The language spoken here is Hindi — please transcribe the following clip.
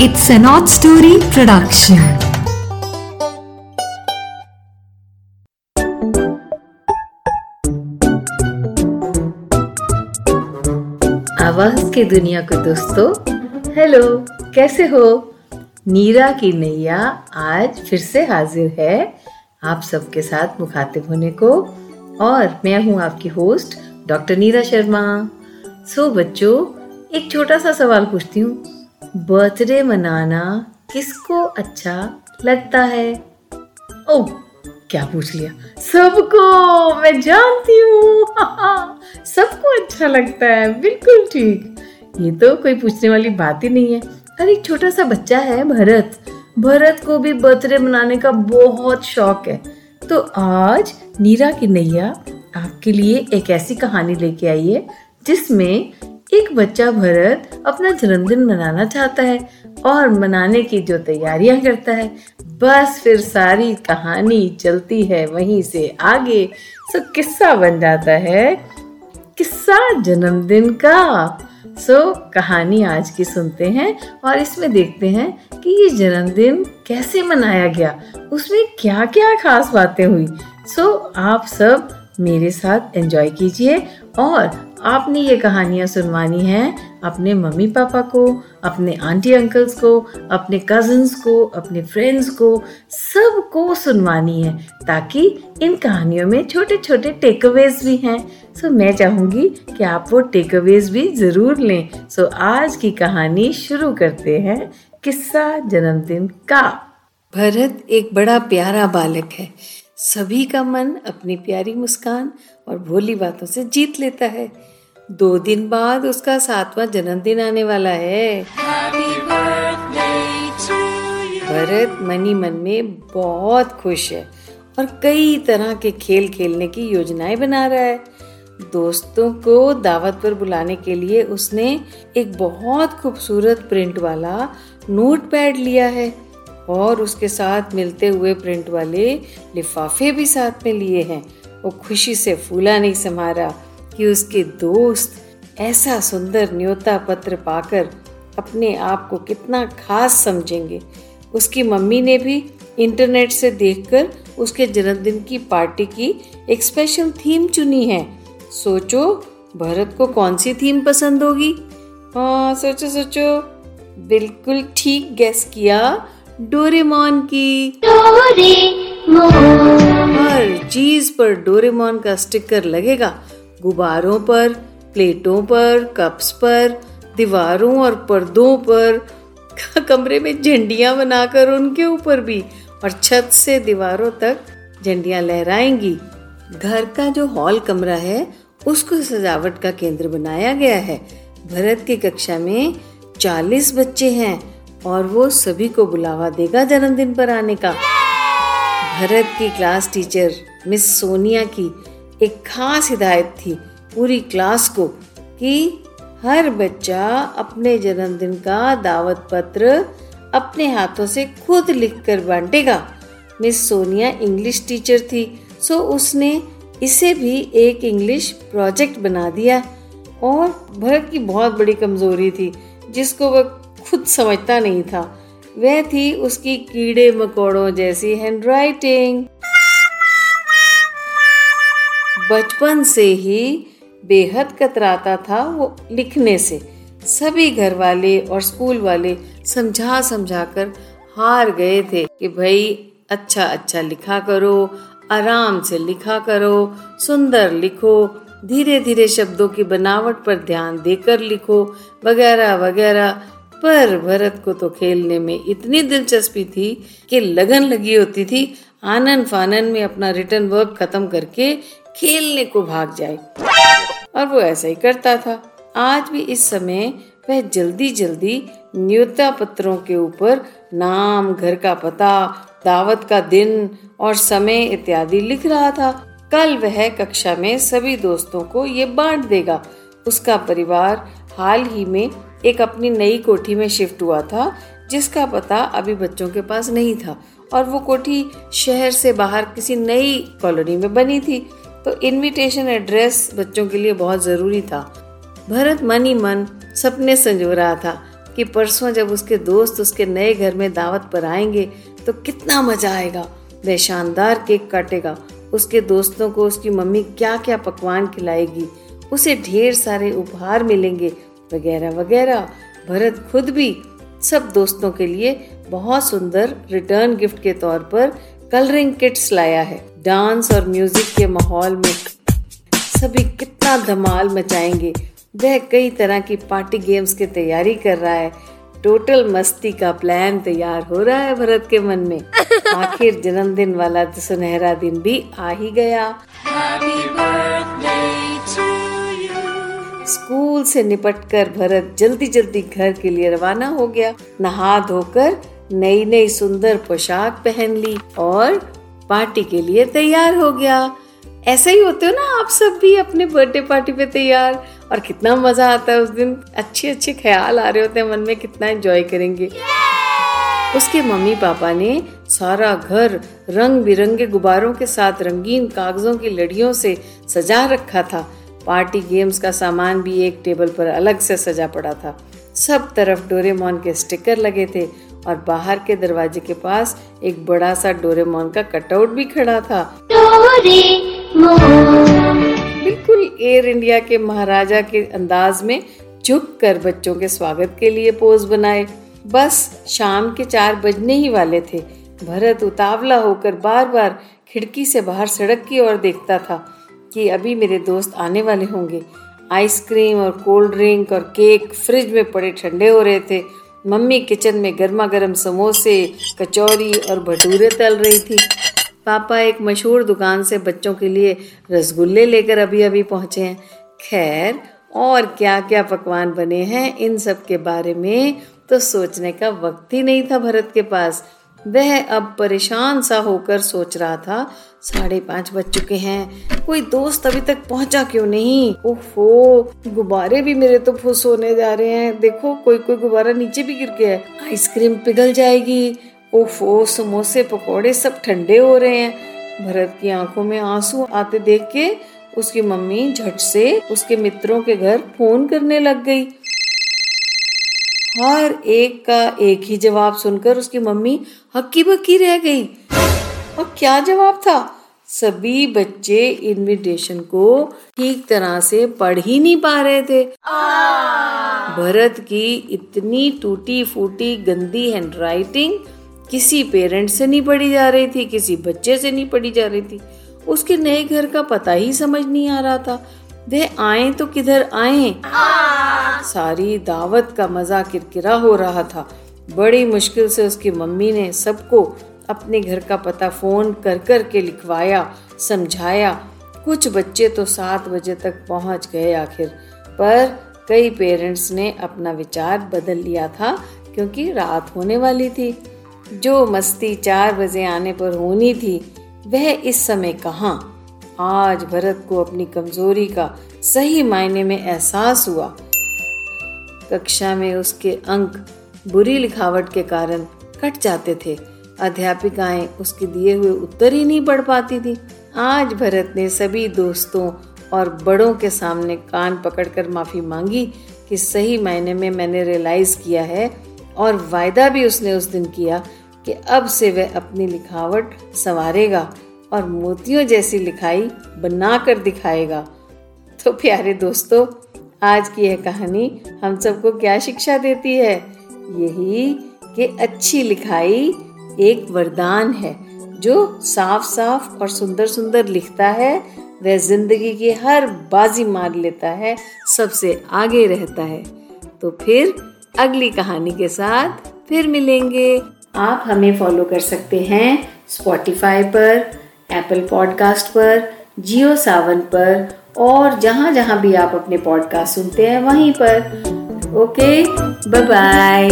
It's an odd story production. आवाज़ के दुनिया को दोस्तों, हेलो, कैसे हो? नीरा की नैया आज फिर से हाजिर है आप सबके साथ मुखातिब होने को। और मैं हूँ आपकी host doctor Neera Sharma. So बच्चों, एक छोटा सा सवाल पूछती हूँ। बर्थडे मनाना किसको अच्छा लगता है? ओ क्या पूछ लिया? सबको, मैं जानती हूँ। सबको अच्छा लगता है, बिल्कुल ठीक। ये तो कोई पूछने वाली बात ही नहीं है। और एक छोटा सा बच्चा है भरत। भरत को भी बर्थडे मनाने का बहुत शौक है। तो आज नीरा की नैया आपके लिए एक ऐसी कहानी लेके आई है, जिसमें एक बच्चा भरत अपना जन्मदिन मनाना चाहता है और मनाने की जो तैयारियाँ करता है, बस फिर सारी कहानी चलती है वहीं से आगे। सो किस्सा बन जाता है किस्सा जन्मदिन का। सो कहानी आज की सुनते हैं और इसमें देखते हैं कि ये जन्मदिन कैसे मनाया गया, उसमें क्या क्या खास बातें हुई। सो आप सब मेरे साथ एंजॉय कीजिए और आपने ये कहानियाँ सुनवानी हैं अपने मम्मी पापा को, अपने आंटी अंकल्स को, अपने कजन्स को, अपने फ्रेंड्स को, सबको सुनवानी है ताकि इन कहानियों में छोटे छोटे टेकअवेज भी हैं। सो मैं चाहूँगी कि आप वो टेकअवेज भी ज़रूर लें। सो आज की कहानी शुरू करते हैं किस्सा जन्मदिन का। भरत एक बड़ा प्यारा बालक है। सभी का मन अपनी प्यारी मुस्कान और भोली बातों से जीत लेता है। दो दिन बाद उसका सातवां जन्मदिन आने वाला है। भरत मनी मन में बहुत खुश है और कई तरह के खेल खेलने की योजनाएँ बना रहा है। दोस्तों को दावत पर बुलाने के लिए उसने एक बहुत खूबसूरत प्रिंट वाला नोट पैड लिया है और उसके साथ मिलते हुए प्रिंट वाले लिफाफे भी साथ में लिए हैं। वो खुशी से फूला नहीं संभारा। कि उसके दोस्त ऐसा सुंदर न्योता पत्र पाकर अपने आप को कितना खास समझेंगे। उसकी मम्मी ने भी इंटरनेट से देखकर उसके जन्मदिन की पार्टी की एक स्पेशल थीम चुनी है। सोचो भरत को कौन सी थीम पसंद होगी? हाँ सोचो सोचो। बिल्कुल ठीक गैस किया डोरेमोन की। डोरेमोन। हर चीज़ पर डोरेमोन का स्टिकर लगेगा। गुब्बारों पर प्लेटों पर कप्स पर दीवारों और पर्दों पर कमरे में झंडियाँ बनाकर उनके ऊपर भी और छत से दीवारों तक झंडियाँ लहराएँगी। घर का जो हॉल कमरा है उसको सजावट का केंद्र बनाया गया है। भरत की कक्षा में चालीस बच्चे हैं और वो सभी को बुलावा देगा जन्मदिन पर आने का। भरत की क्लास टीचर मिस सोनिया की एक खास हिदायत थी पूरी क्लास को कि हर बच्चा अपने जन्मदिन का दावत पत्र अपने हाथों से खुद लिखकर बांटेगा। मिस सोनिया इंग्लिश टीचर थी, सो उसने इसे भी एक इंग्लिश प्रोजेक्ट बना दिया और भरत की बहुत बड़ी कमज़ोरी थी, जिसको वह खुद समझता नहीं था। वह थी उसकी कीड़े मकोड़ों जैसी हैंडराइटिंग। बचपन से ही बेहद कतराता था वो लिखने से। सभी घर वाले और स्कूल वाले समझा समझा कर हार गए थे कि भाई अच्छा अच्छा लिखा करो, आराम से लिखा करो, सुंदर लिखो, धीरे धीरे शब्दों की बनावट पर ध्यान देकर लिखो, वगैरह वगैरह। पर भरत को तो खेलने में इतनी दिलचस्पी थी कि लगन लगी होती थी आनन फानन में अपना रिटर्न वर्क खत्म करके खेलने को भाग जाए। और वो ऐसा ही करता था। आज भी इस समय वह जल्दी जल्दी न्योता पत्रों के ऊपर नाम, घर का पता, दावत का दिन और समय इत्यादि लिख रहा था। कल वह कक्षा में सभी दोस्तों को ये बांट देगा। उसका परिवार हाल ही में एक अपनी नई कोठी में शिफ्ट हुआ था, जिसका पता अभी बच्चों के पास नहीं था। और वो कोठी शहर से बाहर किसी नई कॉलोनी में बनी थी। तो इनविटेशन एड्रेस बच्चों के लिए बहुत ज़रूरी था। भरत मन ही मन सपने संजो रहा था कि परसों जब उसके दोस्त उसके नए घर में दावत पर आएँगे तो कितना मज़ा आएगा, वह शानदार केक काटेगा। उसके दोस्तों को उसकी मम्मी क्या क्या पकवान खिलाएगी, उसे ढेर सारे उपहार मिलेंगे, वगैरह वगैरह। भरत खुद भी सब दोस्तों के लिए बहुत सुंदर रिटर्न गिफ्ट के तौर पर कलरिंग किट्स लाया है। डांस और म्यूज़िक के माहौल में सभी कितना धमाल मचाएँगे। वह कई तरह की पार्टी गेम्स की तैयारी कर रहा है। टोटल मस्ती का प्लान तैयार हो रहा है भरत के मन में। आखिर जन्मदिन वाला तो सुनहरा दिन भी आ ही गया। स्कूल से निपटकर भरत जल्दी जल्दी घर के लिए रवाना हो गया। नहा धोकर नई नई सुंदर पोशाक पहन ली और पार्टी के लिए तैयार हो गया। ऐसे ही होते हो ना आप सब भी अपने बर्थडे पार्टी पे तैयार और कितना मज़ा आता है उस दिन। अच्छे अच्छे ख्याल आ रहे होते हैं मन में कितना एंजॉय करेंगे। उसके मम्मी पापा ने सारा घर रंग बिरंगे गुब्बारों के साथ रंगीन कागजों की लड़ियों से सजा रखा था। पार्टी गेम्स का सामान भी एक टेबल पर अलग से सजा पड़ा था। सब तरफ़ डोरेमोन के स्टिकर लगे थे और बाहर के दरवाजे के पास एक बड़ा सा डोरेमोन का कटआउट भी खड़ा था। बिल्कुल एयर इंडिया के महाराजा के अंदाज में झुक कर बच्चों के स्वागत के लिए पोज बनाए। बस शाम के चार बजने ही वाले थे। भरत उतावला होकर बार बार खिड़की से बाहर सड़क की ओर देखता था कि अभी मेरे दोस्त आने वाले होंगे। आइसक्रीम और कोल्ड ड्रिंक और केक फ्रिज में पड़े ठंडे हो रहे थे। मम्मी किचन में गर्मा गर्म समोसे, कचौरी और भटूरे तल रही थी। पापा एक मशहूर दुकान से बच्चों के लिए रसगुल्ले लेकर अभी अभी पहुँचे हैं। खैर, और क्या क्या पकवान बने हैं इन सब के बारे में तो सोचने का वक्त ही नहीं था भरत के पास। वह अब परेशान सा होकर सोच रहा था, साढ़े पाँच बज चुके हैं। कोई दोस्त अभी तक पहुँचा क्यों नहीं? ओहो, गुब्बारे भी मेरे तो फुस होने जा रहे हैं। देखो कोई कोई गुब्बारा नीचे भी गिर गया है। आइसक्रीम पिघल जाएगी। ओफो समोसे, पकोड़े सब ठंडे हो रहे हैं। भरत की आँखों में आँसू आते देख के उसकी मम्मी झट से उसके मित्रों के घर फ़ोन करने लग गई। हर एक का एक ही जवाब सुनकर उसकी मम्मी हक्की बक्की रह गई। और क्या जवाब था? सभी बच्चे इनविटेशन को ठीक तरह से पढ़ ही नहीं पा रहे थे। भरत की इतनी टूटी फूटी गंदी हैंडराइटिंग किसी पेरेंट से नहीं पढ़ी जा रही थी, किसी बच्चे से नहीं पढ़ी जा रही थी। उसके नए घर का पता ही समझ नहीं आ रहा था। वे आए तो किधर आए? सारी दावत का मज़ा किरकिरा हो रहा था। बड़ी मुश्किल से उसकी मम्मी ने सबको अपने घर का पता फ़ोन कर कर के लिखवाया समझाया। कुछ बच्चे तो सात बजे तक पहुँच गए आखिर। पर कई पेरेंट्स ने अपना विचार बदल लिया था क्योंकि रात होने वाली थी। जो मस्ती चार बजे आने पर होनी थी वह इस समय कहाँ? आज भरत को अपनी कमज़ोरी का सही मायने में एहसास हुआ। कक्षा में उसके अंक बुरी लिखावट के कारण कट जाते थे। अध्यापिकाएँ उसके दिए हुए उत्तर ही नहीं पढ़ पाती थी। आज भरत ने सभी दोस्तों और बड़ों के सामने कान पकड़कर माफ़ी मांगी कि सही मायने में मैंने रियलाइज़ किया है और वायदा भी उसने उस दिन किया कि अब से वह अपनी लिखावट संवारेगा। और मोतियों जैसी लिखाई बना कर दिखाएगा। तो प्यारे दोस्तों, आज की यह कहानी हम सबको क्या शिक्षा देती है? यही कि अच्छी लिखाई एक वरदान है, जो साफ़ साफ़ और सुंदर सुंदर लिखता है, वह ज़िंदगी की हर बाजी मार लेता है, सबसे आगे रहता है। तो फिर अगली कहानी के साथ फिर मिलेंगे। आप हमें फॉलो कर सकते हैं स्पॉटिफाई पर एप्पल पॉडकास्ट पर जियो सावन पर, और जहाँ जहाँ भी आप अपने पॉडकास्ट सुनते हैं, वहीं पर। Okay bye bye